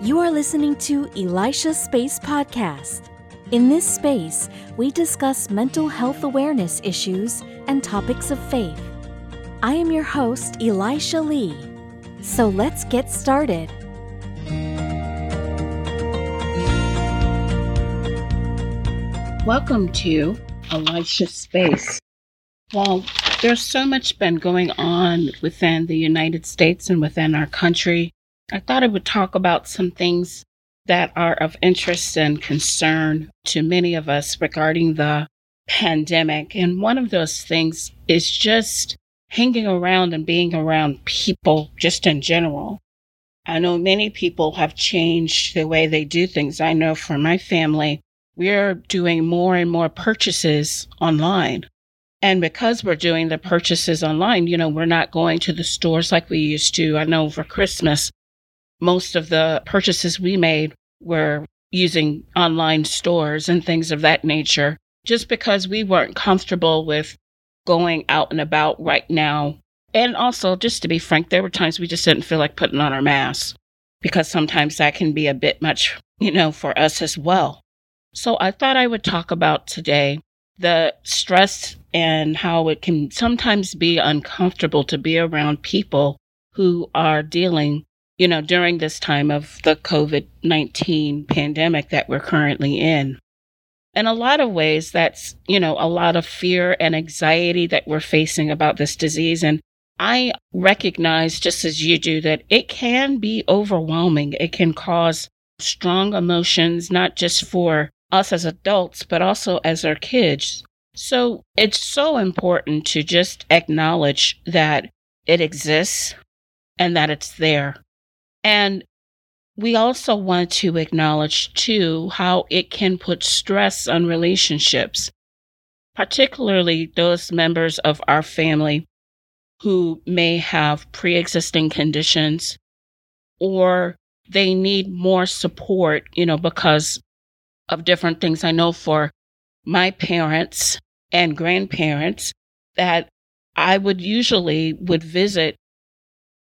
You are listening to Elisha Space Podcast. In this space, we discuss mental health awareness issues and topics of faith. I am your host, Elisha Lee. So let's get started. Welcome to Elisha Space. Well, there's so much been going on within the United States and within our country. I thought I would talk about some things that are of interest and concern to many of us regarding the pandemic. And one of those things is just hanging around and being around people just in general. I know many people have changed the way they do things. I know for my family, we're doing more and more purchases online. And because we're doing the purchases online, you know, we're not going to the stores like we used to. I know for Christmas, most of the purchases we made were using online stores and things of that nature, just because we weren't comfortable with going out and about right now. And also, just to be frank, there were times we just didn't feel like putting on our masks because sometimes that can be a bit much, you know, for us as well. So I thought I would talk about today the stress and how it can sometimes be uncomfortable to be around people who are dealing, you know, during this time of the COVID 19 pandemic that we're currently in. In a lot of ways, that's, you know, a lot of fear and anxiety that we're facing about this disease. And I recognize, just as you do, that it can be overwhelming. It can cause strong emotions, not just for us as adults, but also as our kids. So it's so important to just acknowledge that it exists and that it's there. And we also want to acknowledge too how it can put stress on relationships, particularly those members of our family who may have pre existing conditions or they need more support, you know, because of different things. I know for my parents and grandparents that I would usually would visit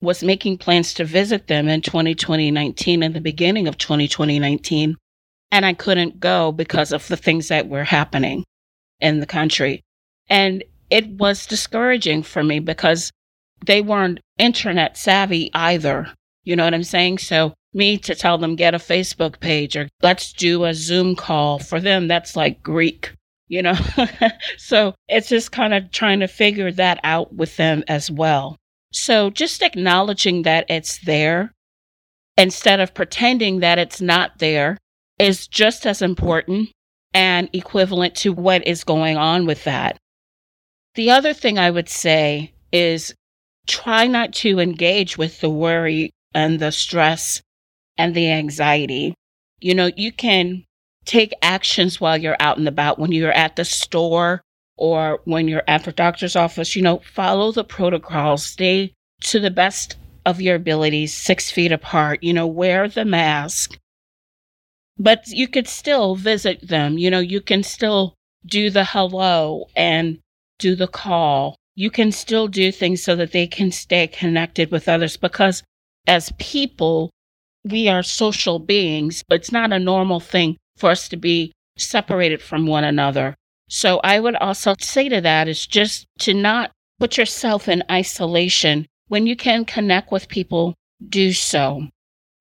was making plans to visit them in 2020 19 in the beginning of 2020 and I couldn't go because of the things that were happening in the country and it was discouraging for me because they weren't internet savvy either you know what I'm saying so me to tell them get a Facebook page or let's do a Zoom call. For them, that's like Greek, you know? so it's just kind of trying to figure that out with them as well. So just acknowledging that it's there instead of pretending that it's not there is just as important and equivalent to what is going on with that. The other thing I would say is try not to engage with the worry and the stress and the anxiety. You know, you can take actions while you're out and about when you're at the store or when you're at the doctor's office. You know, follow the protocols, stay to the best of your abilities, six feet apart, you know, wear the mask. But you could still visit them. You know, you can still do the hello and do the call. You can still do things so that they can stay connected with others because as people, we are social beings. But it's not a normal thing for us to be separated from one another. So I would also say to that is just to not put yourself in isolation. When you can connect with people, do so.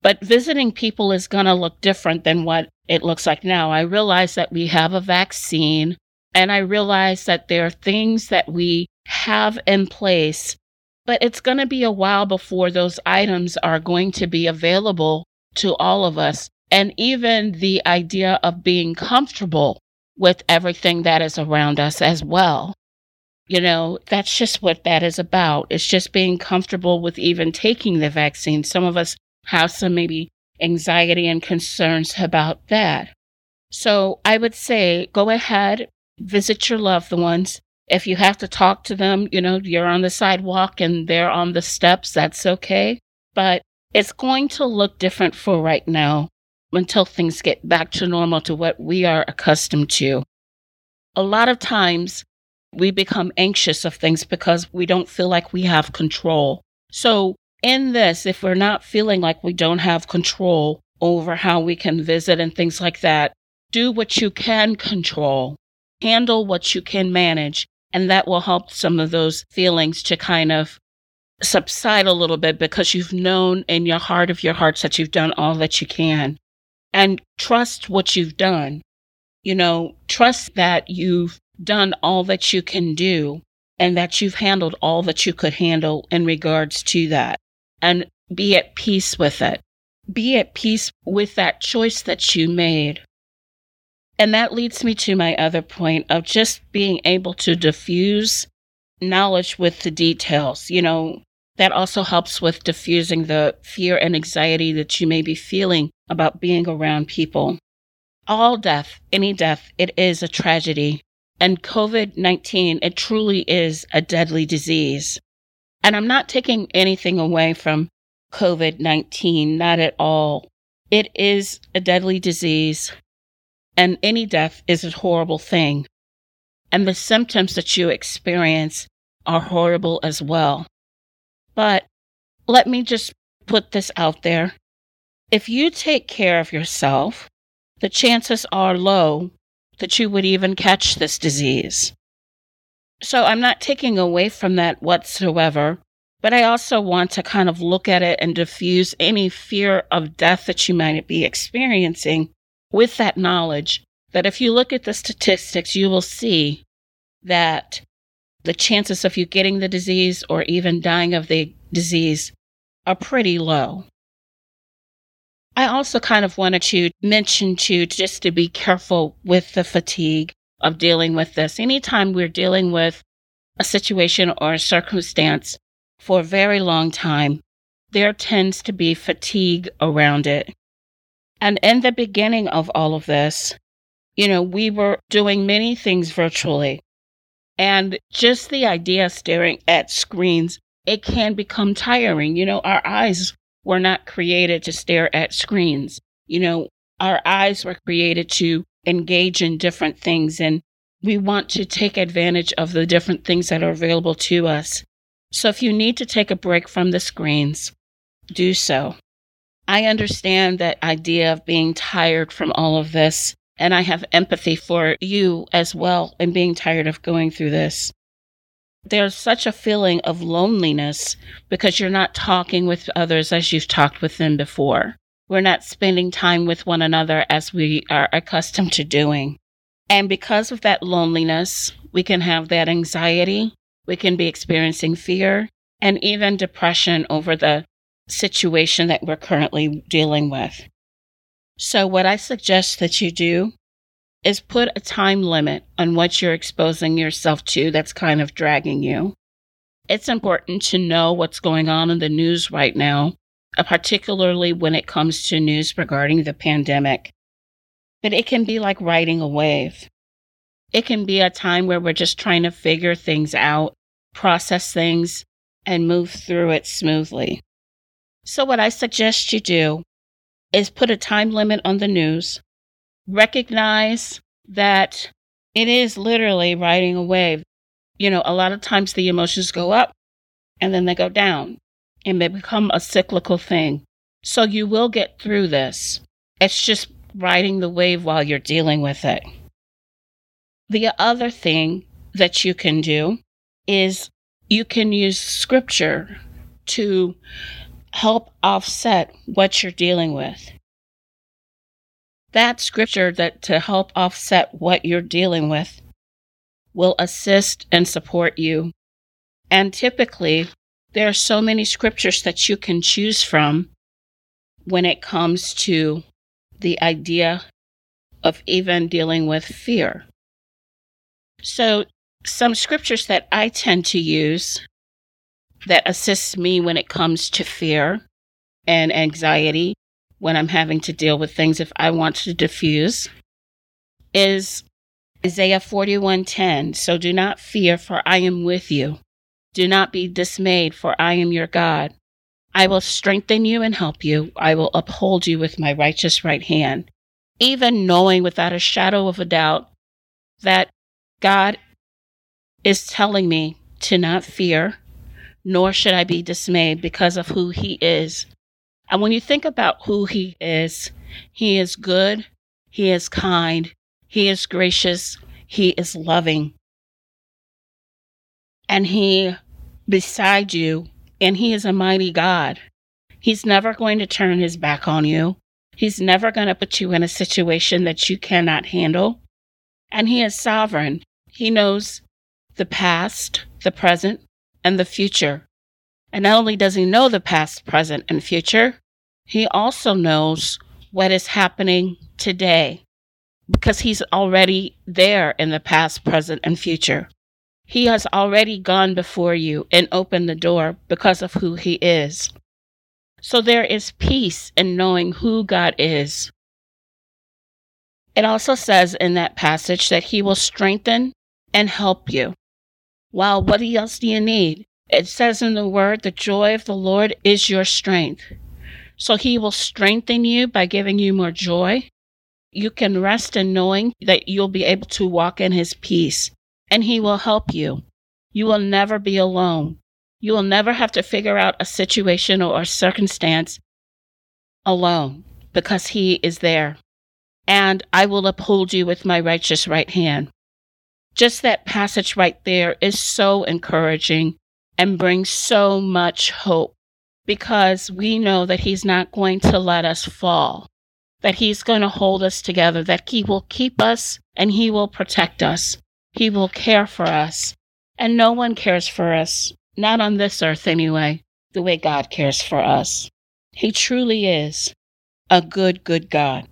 But visiting people is going to look different than what it looks like now. I realize that we have a vaccine and I realize that there are things that we have in place but it's going to be a while before those items are going to be available to all of us. And even the idea of being comfortable with everything that is around us as well. You know, that's just what that is about. It's just being comfortable with even taking the vaccine. Some of us have some maybe anxiety and concerns about that. So I would say go ahead, visit your loved ones, if you have to talk to them, you know, you're on the sidewalk and they're on the steps, that's okay. But it's going to look different for right now until things get back to normal to what we are accustomed to. A lot of times we become anxious of things because we don't feel like we have control. So in this, if we're not feeling like we don't have control over how we can visit and things like that, do what you can control, handle what you can manage, and that will help some of those feelings to kind of subside a little bit because you've known in your heart of your hearts that you've done all that you can. And trust what you've done. You know, trust that you've done all that you can do and that you've handled all that you could handle in regards to that. And be at peace with it. Be at peace with that choice that you made. And that leads me to my other point of just being able to diffuse knowledge with the details. You know, that also helps with diffusing the fear and anxiety that you may be feeling about being around people. All death, any death, it is a tragedy. And COVID 19, it truly is a deadly disease. And I'm not taking anything away from COVID 19, not at all. It is a deadly disease, and any death is a horrible thing. And the symptoms that you experience are horrible as well. But let me just put this out there. If you take care of yourself, the chances are low that you would even catch this disease. So I'm not taking away from that whatsoever, but I also want to kind of look at it and diffuse any fear of death that you might be experiencing with that knowledge that if you look at the statistics, you will see that the chances of you getting the disease or even dying of the disease are pretty low. I also kind of wanted to mention to just to be careful with the fatigue of dealing with this. Anytime we're dealing with a situation or a circumstance for a very long time, there tends to be fatigue around it. And in the beginning of all of this, you know, we were doing many things virtually. And just the idea of staring at screens, it can become tiring. You know, our eyes were not created to stare at screens. You know, our eyes were created to engage in different things and we want to take advantage of the different things that are available to us. So if you need to take a break from the screens, do so. I understand that idea of being tired from all of this and I have empathy for you as well and being tired of going through this. There's such a feeling of loneliness because you're not talking with others as you've talked with them before. We're not spending time with one another as we are accustomed to doing. And because of that loneliness, we can have that anxiety, we can be experiencing fear, and even depression over the situation that we're currently dealing with. So, what I suggest that you do is put a time limit on what you're exposing yourself to that's kind of dragging you. It's important to know what's going on in the news right now, uh, particularly when it comes to news regarding the pandemic. But it can be like riding a wave. It can be a time where we're just trying to figure things out, process things, and move through it smoothly. So, what I suggest you do is put a time limit on the news. Recognize that it is literally riding a wave. You know, a lot of times the emotions go up and then they go down and they become a cyclical thing. So you will get through this. It's just riding the wave while you're dealing with it. The other thing that you can do is you can use scripture to help offset what you're dealing with. That scripture that to help offset what you're dealing with will assist and support you. And typically, there are so many scriptures that you can choose from when it comes to the idea of even dealing with fear. So, some scriptures that I tend to use that assists me when it comes to fear and anxiety when I'm having to deal with things if I want to diffuse is Isaiah 41:10 So do not fear for I am with you. Do not be dismayed for I am your God. I will strengthen you and help you. I will uphold you with my righteous right hand. Even knowing without a shadow of a doubt that God is telling me to not fear nor should I be dismayed because of who he is. And when you think about who he is, he is good, he is kind, he is gracious, he is loving. And he beside you, and he is a mighty God. He's never going to turn his back on you. He's never going to put you in a situation that you cannot handle. And he is sovereign. He knows the past, the present, and the future. And not only does he know the past, present, and future, he also knows what is happening today because he's already there in the past, present, and future. He has already gone before you and opened the door because of who he is. So there is peace in knowing who God is. It also says in that passage that he will strengthen and help you. Well, what else do you need? It says in the word, the joy of the Lord is your strength. So he will strengthen you by giving you more joy. You can rest in knowing that you'll be able to walk in his peace and he will help you. You will never be alone. You will never have to figure out a situation or a circumstance alone because he is there. And I will uphold you with my righteous right hand. Just that passage right there is so encouraging and brings so much hope because we know that He's not going to let us fall, that He's going to hold us together, that He will keep us and He will protect us. He will care for us. And no one cares for us, not on this earth anyway, the way God cares for us. He truly is a good, good God.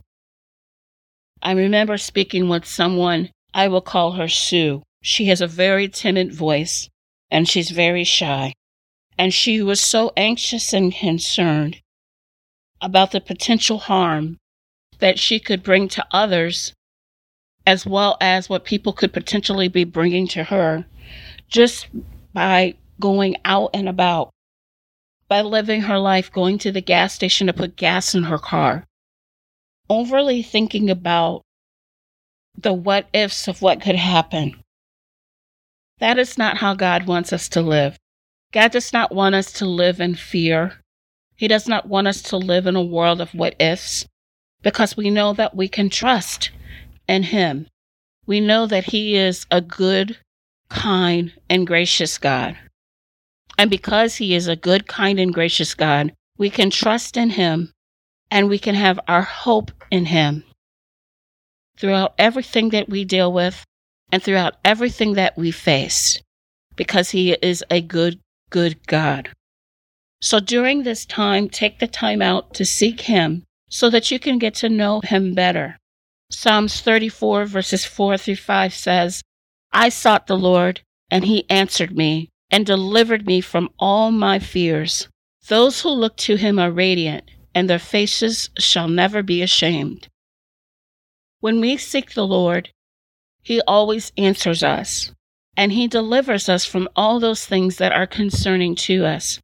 I remember speaking with someone I will call her Sue. She has a very timid voice and she's very shy. And she was so anxious and concerned about the potential harm that she could bring to others, as well as what people could potentially be bringing to her, just by going out and about, by living her life, going to the gas station to put gas in her car, overly thinking about the what ifs of what could happen. That is not how God wants us to live. God does not want us to live in fear. He does not want us to live in a world of what ifs because we know that we can trust in Him. We know that He is a good, kind, and gracious God. And because He is a good, kind, and gracious God, we can trust in Him and we can have our hope in Him throughout everything that we deal with and throughout everything that we face because He is a good, good God. So during this time, take the time out to seek Him so that you can get to know Him better. Psalms 34, verses 4 through 5 says, I sought the Lord, and He answered me and delivered me from all my fears. Those who look to Him are radiant, and their faces shall never be ashamed. When we seek the Lord, He always answers us, and He delivers us from all those things that are concerning to us.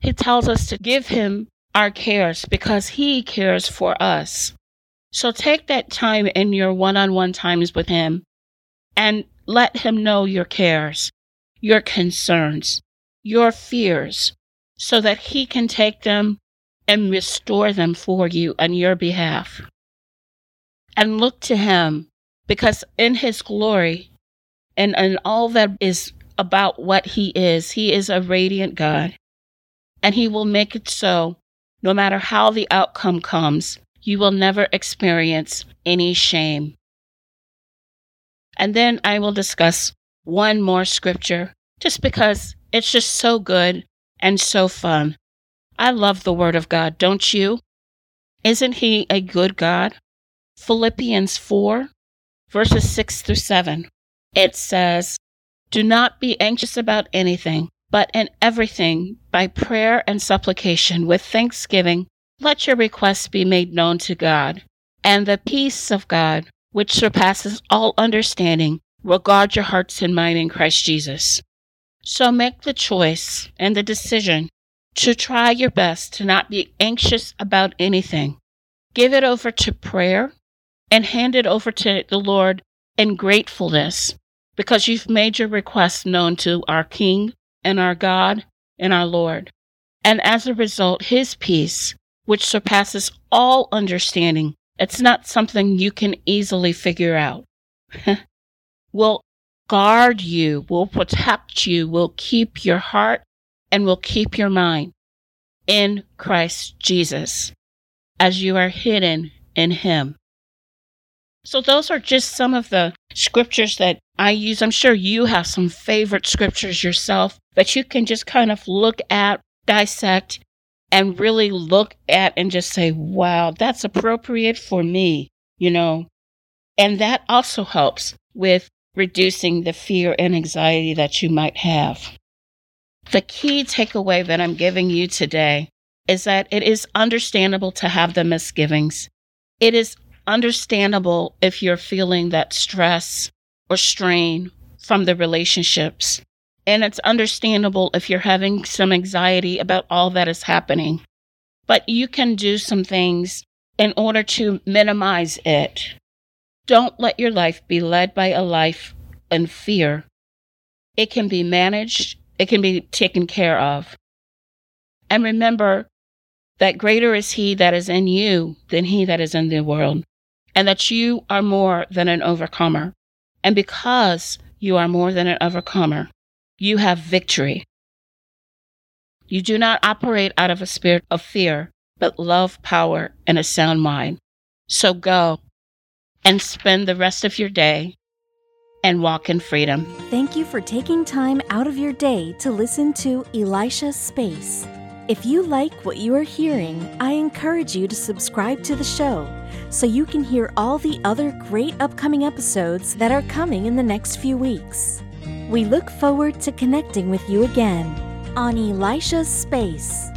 He tells us to give Him our cares because He cares for us. So take that time in your one on one times with Him and let Him know your cares, your concerns, your fears, so that He can take them and restore them for you on your behalf and look to him because in his glory and, and all that is about what he is, he is a radiant God. And he will make it so no matter how the outcome comes, you will never experience any shame. And then I will discuss one more scripture just because it's just so good and so fun. I love the Word of God, don't you? Isn't He a good God? Philippians 4, verses 6 through 7. It says, Do not be anxious about anything, but in everything, by prayer and supplication, with thanksgiving, let your requests be made known to God. And the peace of God, which surpasses all understanding, will guard your hearts and mind in Christ Jesus. So make the choice and the decision to try your best to not be anxious about anything. Give it over to prayer and hand it over to the Lord in gratefulness because you've made your request known to our King and our God and our Lord. And as a result, his peace, which surpasses all understanding, it's not something you can easily figure out, will guard you, will protect you, will keep your heart, and will keep your mind in Christ Jesus as you are hidden in him. So, those are just some of the scriptures that I use. I'm sure you have some favorite scriptures yourself that you can just kind of look at, dissect, and really look at and just say, wow, that's appropriate for me, you know. And that also helps with reducing the fear and anxiety that you might have. The key takeaway that I'm giving you today is that it is understandable to have the misgivings. It is understandable if you're feeling that stress or strain from the relationships. And it's understandable if you're having some anxiety about all that is happening. But you can do some things in order to minimize it. Don't let your life be led by a life in fear. It can be managed, it can be taken care of. And remember that greater is He that is in you than He that is in the world and that you are more than an overcomer. And because you are more than an overcomer, you have victory. You do not operate out of a spirit of fear, but love, power, and a sound mind. So go and spend the rest of your day and walk in freedom. Thank you for taking time out of your day to listen to Elisha Space. If you like what you are hearing, I encourage you to subscribe to the show so you can hear all the other great upcoming episodes that are coming in the next few weeks. We look forward to connecting with you again on Elisha's Space.